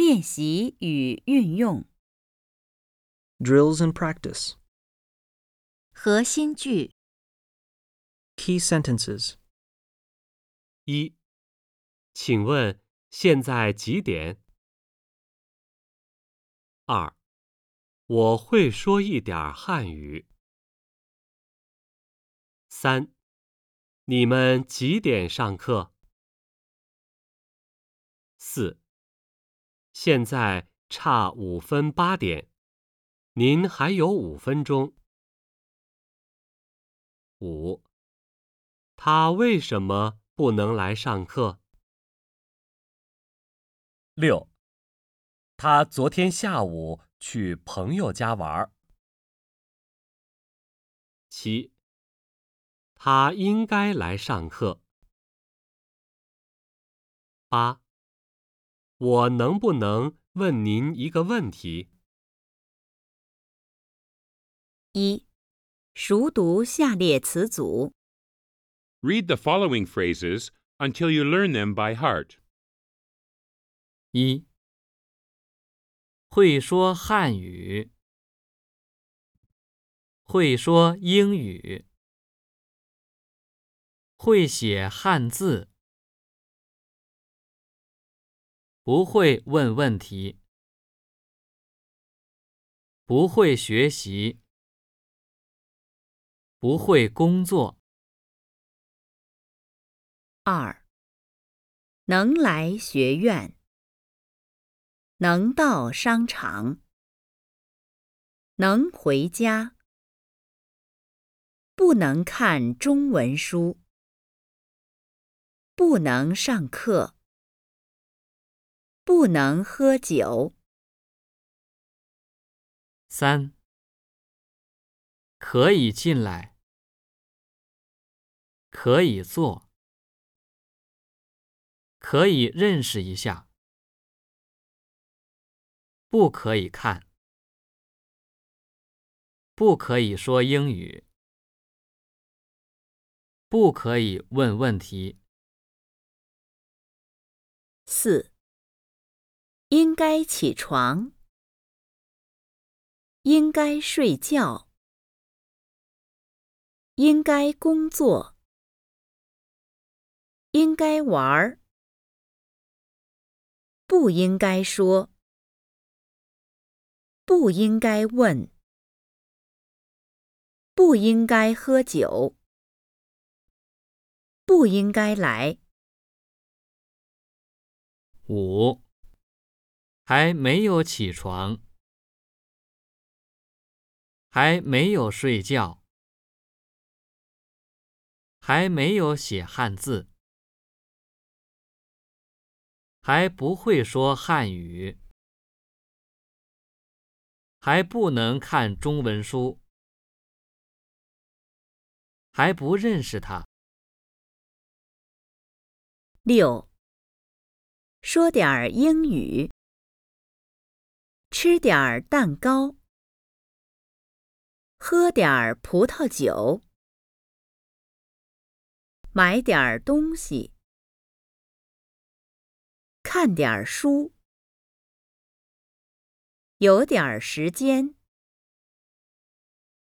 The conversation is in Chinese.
练习与运用 Drills and practice. 核心句 Key sentences. 一，请问现在几点？二，我会说一点儿汉语。三，你们几点上课？四，现在差五分八点，您还有五分钟。五，他为什么不能来上课？六，他昨天下午去朋友家玩儿。七，他应该来上课。八，我能不能问您一个问题？一，熟读下列词组。Read the following phrases until you learn them by heart. 一，会说汉语，会说英语，会写汉字，不会问问题，不会学习，不会工作。二，能来学院，能到商场，能回家，不能看中文书，不能上课，不能喝酒。三，可以进来，可以坐，可以认识一下，不可以看，不可以说英语，不可以问问题。四，应该起床，应该睡觉，应该工作，应该玩儿，不应该说，不应该问，不应该喝酒，不应该来。五，还没有起床，还没有睡觉，还没有写汉字，还不会说汉语，还不能看中文书，还不认识他。六，说点儿英语，吃点儿蛋糕，喝点儿葡萄酒，买点儿东西，看点儿书，有点儿时间，